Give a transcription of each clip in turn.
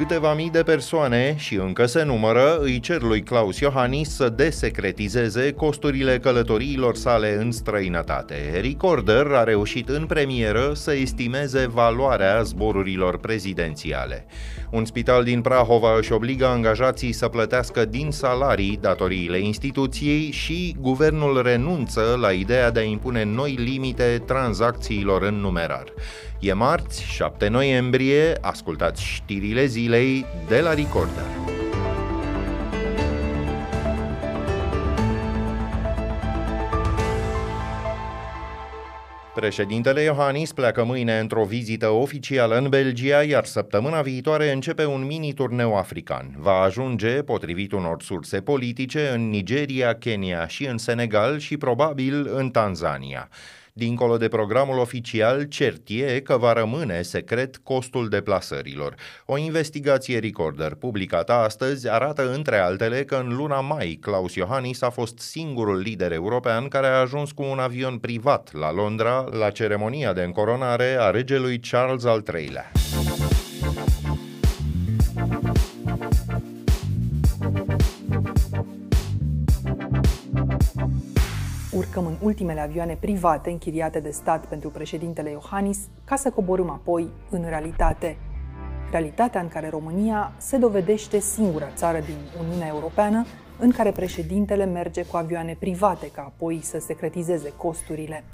Câteva mii de persoane, și încă se numără, îi cer lui Claus Iohannis să desecretizeze costurile călătoriilor sale în străinătate. Recorder a reușit în premieră să estimeze valoarea zborurilor prezidențiale. Un spital din Prahova își obligă angajații să plătească din salarii datoriile instituției și guvernul renunță la ideea de a impune noi limite tranzacțiilor în numerar. E marți, 7 noiembrie, ascultați știrile zilei de la Recorder. Președintele Iohannis pleacă mâine într-o vizită oficială în Belgia, iar săptămâna viitoare începe un mini-turneu african. Va ajunge, potrivit unor surse politice, în Nigeria, Kenya și în Senegal și probabil în Tanzania. Dincolo de programul oficial, cert e că va rămâne secret costul deplasărilor. O investigație Recorder publicată astăzi arată între altele că în luna mai Klaus Iohannis a fost singurul lider european care a ajuns cu un avion privat la Londra la ceremonia de încoronare a regelui Charles al III-lea. Urcăm în ultimele avioane private închiriate de stat pentru președintele Iohannis, ca să coborâm apoi în realitate. Realitatea în care România se dovedește singura țară din Uniunea Europeană în care președintele merge cu avioane private ca apoi să secretizeze costurile.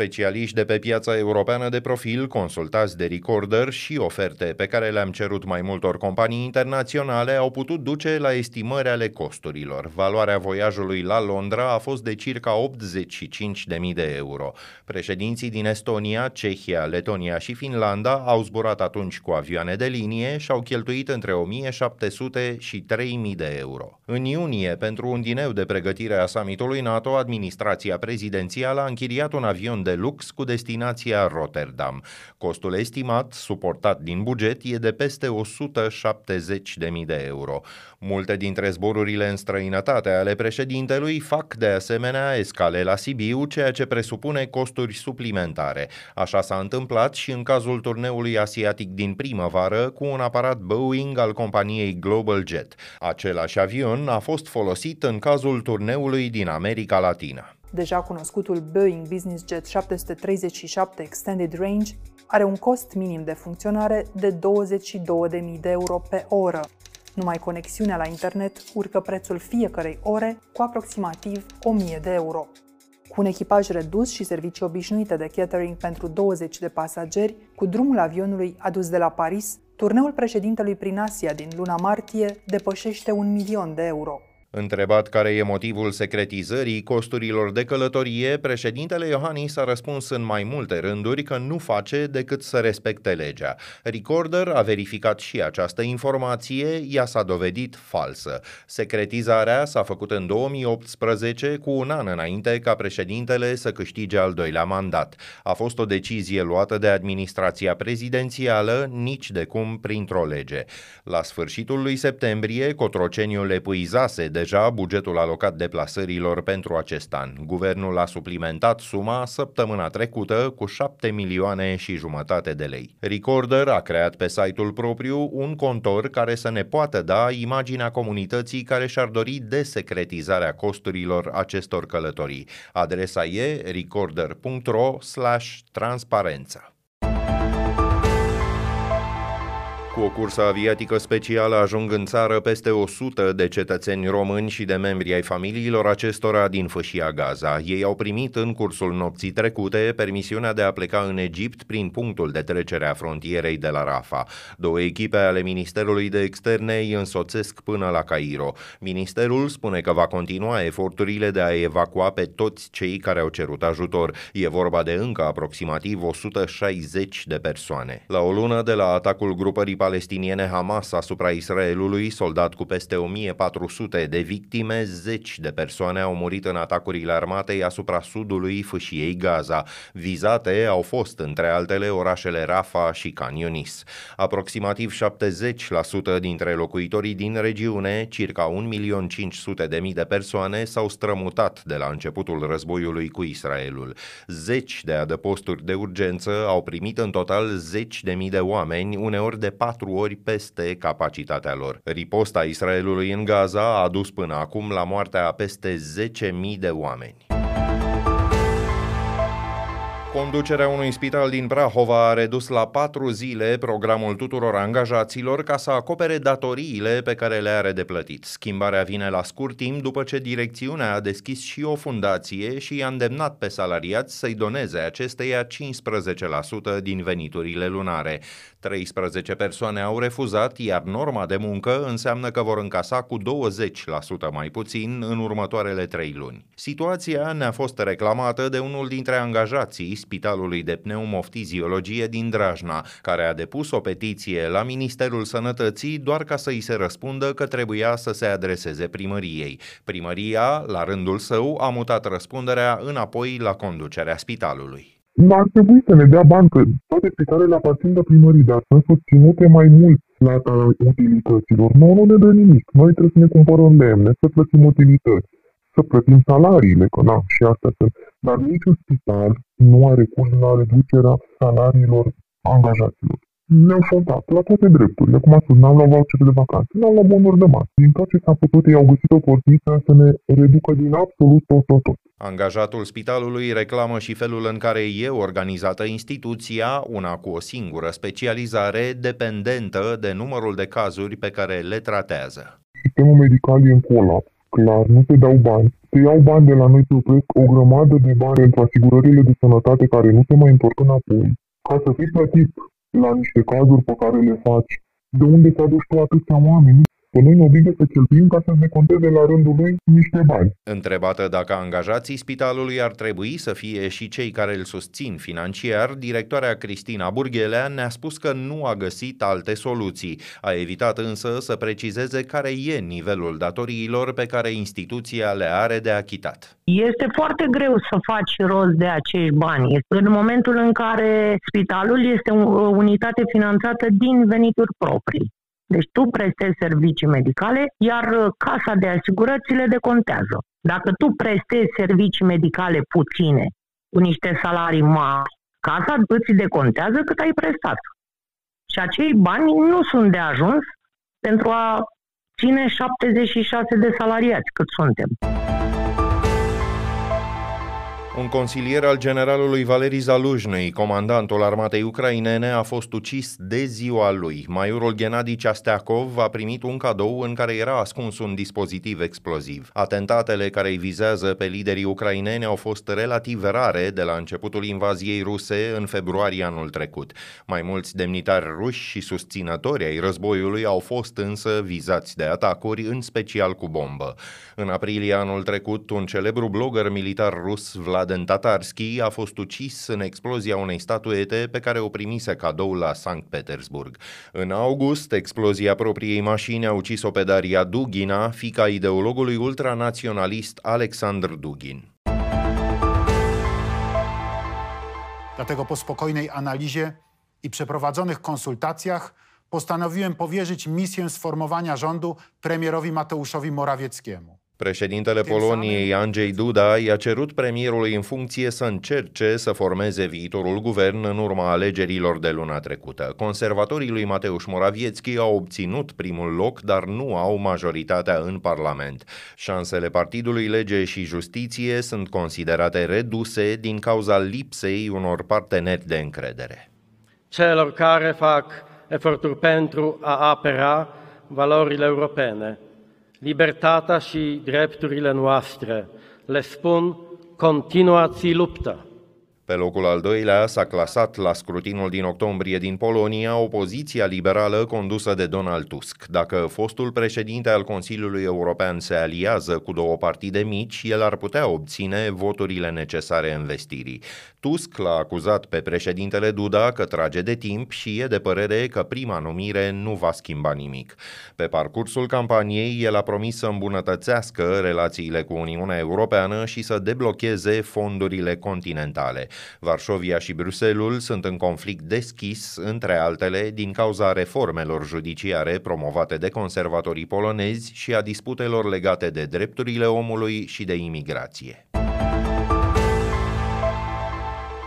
Specialiști de pe piața europeană de profil, consultați de Recorder și oferte pe care le-am cerut mai multor companii internaționale au putut duce la estimări ale costurilor. Valoarea voiajului la Londra a fost de circa 85.000 de euro. Președinții din Estonia, Cehia, Letonia și Finlanda au zburat atunci cu avioane de linie și au cheltuit între 1.700 și 3.000 de euro. În iunie, pentru un dineu de pregătire a summitului NATO, administrația prezidențială a închiriat un avion de lux cu destinația Rotterdam. Costul estimat, suportat din buget, e de peste 170.000 de euro. Multe dintre zborurile în străinătate ale președintelui fac de asemenea escale la Sibiu, ceea ce presupune costuri suplimentare. Așa s-a întâmplat și în cazul turneului asiatic din primăvară cu un aparat Boeing al companiei Global Jet. Același avion a fost folosit în cazul turneului din America Latină. Deja cunoscutul Boeing Business Jet 737 Extended Range are un cost minim de funcționare de 22.000 de euro pe oră. Numai conexiunea la internet urcă prețul fiecărei ore cu aproximativ 1000 de euro. Cu un echipaj redus și servicii obișnuite de catering pentru 20 de pasageri, cu drumul avionului adus de la Paris, turneul președintelui prin Asia din luna martie depășește un milion de euro. Întrebat care e motivul secretizării costurilor de călătorie, președintele Iohannis a răspuns în mai multe rânduri că nu face decât să respecte legea. Recorder a verificat și această informație, ea s-a dovedit falsă. Secretizarea s-a făcut în 2018, cu un an înainte ca președintele să câștige al doilea mandat. A fost o decizie luată de administrația prezidențială, nici de cum printr-o lege. La sfârșitul lui septembrie, Cotroceniul epuizase deja bugetul alocat deplasărilor pentru acest an. Guvernul a suplimentat suma săptămâna trecută cu 7 milioane și jumătate de lei. Recorder a creat pe site-ul propriu un contor care să ne poată da imaginea comunității care și-ar dori desecretizarea costurilor acestor călătorii. Adresa e recorder.ro/transparență. Cu o cursă aviatică specială ajung în țară peste 100 de cetățeni români și de membri ai familiilor acestora din fâșia Gaza. Ei au primit în cursul nopții trecute permisiunea de a pleca în Egipt prin punctul de trecere a frontierei de la Rafa. Două echipe ale Ministerului de Externe îi însoțesc până la Cairo. Ministerul spune că va continua eforturile de a evacua pe toți cei care au cerut ajutor. E vorba de încă aproximativ 160 de persoane. La o lună de la atacul grupării palestiniene Hamas asupra Israelului, soldat cu peste 1400 de victime, zeci de persoane au murit în atacurile armatei asupra sudului fâșiei Gaza. Vizate au fost, între altele, orașele Rafa și Can Yunis. Aproximativ 70% dintre locuitorii din regiune, circa 1.500.000 de persoane, s-au strămutat de la începutul războiului cu Israelul. Zeci de adăposturi de urgență au primit în total zeci de mii de oameni, uneori de patru ori peste capacitatea lor. Riposta Israelului în Gaza a adus până acum la moartea a peste 10.000 de oameni. Conducerea unui spital din Prahova a redus la patru zile programul tuturor angajaților ca să acopere datoriile pe care le are de plătit. Schimbarea vine la scurt timp după ce direcțiunea a deschis și o fundație și i-a îndemnat pe salariați să-i doneze acesteia 15% din veniturile lunare. 13 persoane au refuzat, iar norma de muncă înseamnă că vor încasa cu 20% mai puțin în următoarele trei luni. Situația ne-a fost reclamată de unul dintre angajații Spitalului de Pneumoftiziologie din Drajna, care a depus o petiție la Ministerul Sănătății doar ca să îi se răspundă că trebuia să se adreseze primăriei. Primăria, la rândul său, a mutat răspunderea înapoi la conducerea spitalului. Ar trebui să ne dea bani, că toate spitalele aparțin de primării, dar sunt susținute mai mult plata utilităților. Nu, nu ne dă nimic. Noi trebuie să ne cumpărăm lemne, să plătim utilități, să plătim salariile, că na, și astea sunt. Dar niciun spital nu are recurs la reducerea salariilor angajaților ne-au fondat la toate drepturile, cum a spus, n-au luat voucher de vacanță, n-au luat bonuri de masă. Din tot ce s-a putut, ei au găsit o portiță să ne reducă din absolut tot, tot, tot. Angajatul spitalului reclamă și felul în care e organizată instituția, una cu o singură specializare, dependentă de numărul de cazuri pe care le tratează. Sistemul medical e în colaps, clar, nu se dau bani. Se iau bani de la noi, se opresc o grămadă de bani pentru asigurările de sănătate care nu se mai întorc înapoi. Ca să fii plătit la niște cazuri pe care le faci, de unde te aduci tu atâția oameni? Că noi ne obligă să cheltuim ca să ne conteze la rândul lui niște bani. Întrebată dacă angajații spitalului ar trebui să fie și cei care îl susțin financiar, directoarea Cristina Burghelea ne-a spus că nu a găsit alte soluții. A evitat însă să precizeze care e nivelul datoriilor pe care instituția le are de achitat. Este foarte greu să faci rost de acești bani. În momentul în care spitalul este o unitate finanțată din venituri proprii. Deci tu prestezi servicii medicale, iar uh, casa de asigurări le decontează. Dacă tu prestezi servicii medicale puține, cu niște salarii mari, casa îți decontează cât ai prestat. Și acei bani nu sunt de ajuns pentru a ține 76 de salariați cât suntem. Un consilier al generalului Valeri Zalujnei, comandantul armatei ucrainene, a fost ucis de ziua lui. Maiorul Gennady Ceasteacov a primit un cadou în care era ascuns un dispozitiv exploziv. Atentatele care îi vizează pe liderii ucraineni au fost relativ rare de la începutul invaziei ruse în februarie anul trecut. Mai mulți demnitari ruși și susținători ai războiului au fost însă vizați de atacuri, în special cu bombă. În aprilie anul trecut, un celebru blogger militar rus, Vlad Mladen Tatarski a fost ucis în explozia unei statuete pe care o primise cadou la Sankt Petersburg. În august, explozia propriei mașini a ucis-o pe Daria Dugina, fica ideologului ultranaționalist Alexandr Dugin. Dlatego po spokojnej analizie i przeprowadzonych konsultacjach postanowiłem powierzyć misję sformowania rządu premierowi Mateuszowi Morawieckiemu. Președintele Poloniei, Andrzej Duda, i-a cerut premierului în funcție să încerce să formeze viitorul guvern în urma alegerilor de luna trecută. Conservatorii lui Mateusz Morawiecki au obținut primul loc, dar nu au majoritatea în Parlament. Șansele Partidului Lege și Justiție sunt considerate reduse din cauza lipsei unor parteneri de încredere. Celor care fac eforturi pentru a apăra valorile europene – libertatea și drepturile noastre. Le spun, continuați lupta. Pe locul al doilea s-a clasat la scrutinul din octombrie din Polonia opoziția liberală condusă de Donald Tusk. Dacă fostul președinte al Consiliului European se aliază cu două partide mici, el ar putea obține voturile necesare investirii. Tusk l-a acuzat pe președintele Duda că trage de timp și e de părere că prima numire nu va schimba nimic. Pe parcursul campaniei, el a promis să îmbunătățească relațiile cu Uniunea Europeană și să deblocheze fondurile continentale. Varșovia și Bruselul sunt în conflict deschis, între altele, din cauza reformelor judiciare promovate de conservatorii polonezi și a disputelor legate de drepturile omului și de imigrație.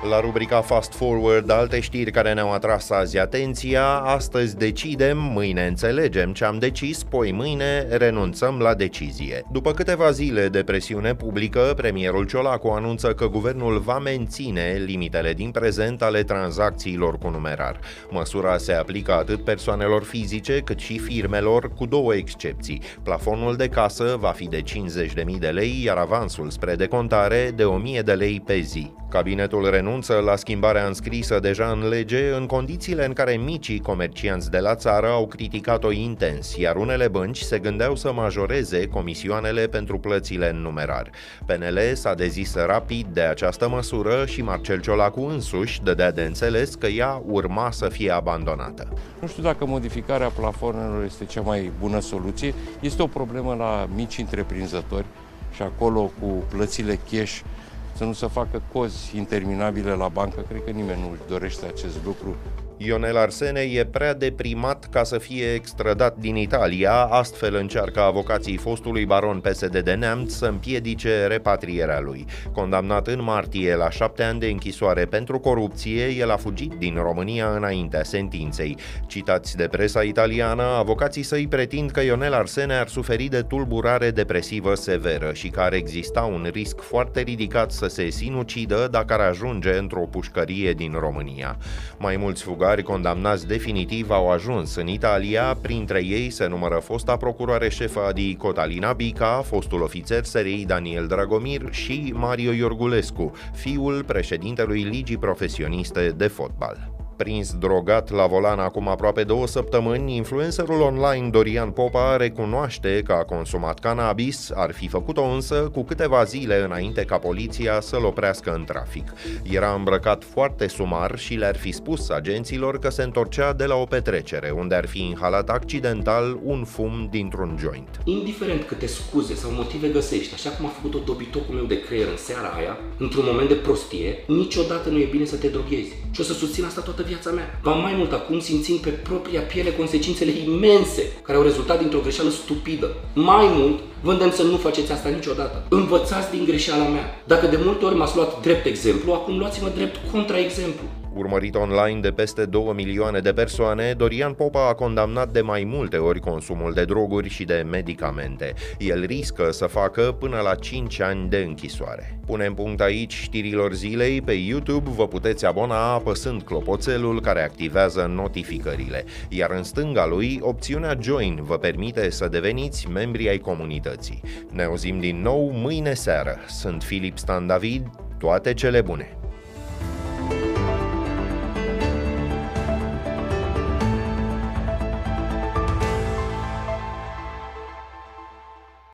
La rubrica Fast Forward, alte știri care ne-au atras azi atenția, astăzi decidem, mâine înțelegem ce am decis, poi mâine renunțăm la decizie. După câteva zile de presiune publică, premierul Ciolacu anunță că guvernul va menține limitele din prezent ale tranzacțiilor cu numerar. Măsura se aplică atât persoanelor fizice cât și firmelor, cu două excepții. Plafonul de casă va fi de 50.000 de lei, iar avansul spre decontare de 1.000 de lei pe zi. Cabinetul renunță la schimbarea înscrisă deja în lege în condițiile în care micii comercianți de la țară au criticat-o intens, iar unele bănci se gândeau să majoreze comisioanele pentru plățile în numerar. PNL s-a dezis rapid de această măsură și Marcel Ciolacu însuși dădea de înțeles că ea urma să fie abandonată. Nu știu dacă modificarea plafonelor este cea mai bună soluție. Este o problemă la mici întreprinzători și acolo cu plățile cash să nu se facă cozi interminabile la bancă. Cred că nimeni nu își dorește acest lucru. Ionel Arsene e prea deprimat ca să fie extradat din Italia, astfel încearcă avocații fostului baron PSD de Neamț să împiedice repatrierea lui. Condamnat în martie la șapte ani de închisoare pentru corupție, el a fugit din România înaintea sentinței. Citați de presa italiană, avocații săi pretind că Ionel Arsene ar suferi de tulburare depresivă severă și că ar exista un risc foarte ridicat să se sinucidă dacă ar ajunge într-o pușcărie din România. Mai mulți fugați procurori condamnați definitiv au ajuns în Italia, printre ei se numără fosta procuroare șefă Adi Cotalina Bica, fostul ofițer SRI Daniel Dragomir și Mario Iorgulescu, fiul președintelui Ligii Profesioniste de Fotbal. Prins drogat la volan acum aproape două săptămâni, influencerul online Dorian Popa recunoaște că a consumat cannabis, ar fi făcut-o însă cu câteva zile înainte ca poliția să-l oprească în trafic. Era îmbrăcat foarte sumar și le-ar fi spus agenților că se întorcea de la o petrecere, unde ar fi inhalat accidental un fum dintr-un joint. Indiferent câte scuze sau motive găsești, așa cum a făcut-o dobitocul meu de creier în seara aia, într-un moment de prostie, niciodată nu e bine să te droghezi. Și o să susțin asta toată viața mea. Va mai mult acum simțind pe propria piele consecințele imense care au rezultat dintr-o greșeală stupidă. Mai mult, vă îndemn să nu faceți asta niciodată. Învățați din greșeala mea. Dacă de multe ori m-ați luat drept exemplu, acum luați-mă drept contraexemplu. Urmărit online de peste 2 milioane de persoane, Dorian Popa a condamnat de mai multe ori consumul de droguri și de medicamente. El riscă să facă până la 5 ani de închisoare. Punem punct aici știrilor zilei. Pe YouTube vă puteți abona apăsând clopoțelul care activează notificările, iar în stânga lui, opțiunea Join vă permite să deveniți membri ai comunității. Ne auzim din nou mâine seară. Sunt Filip Stan David, toate cele bune!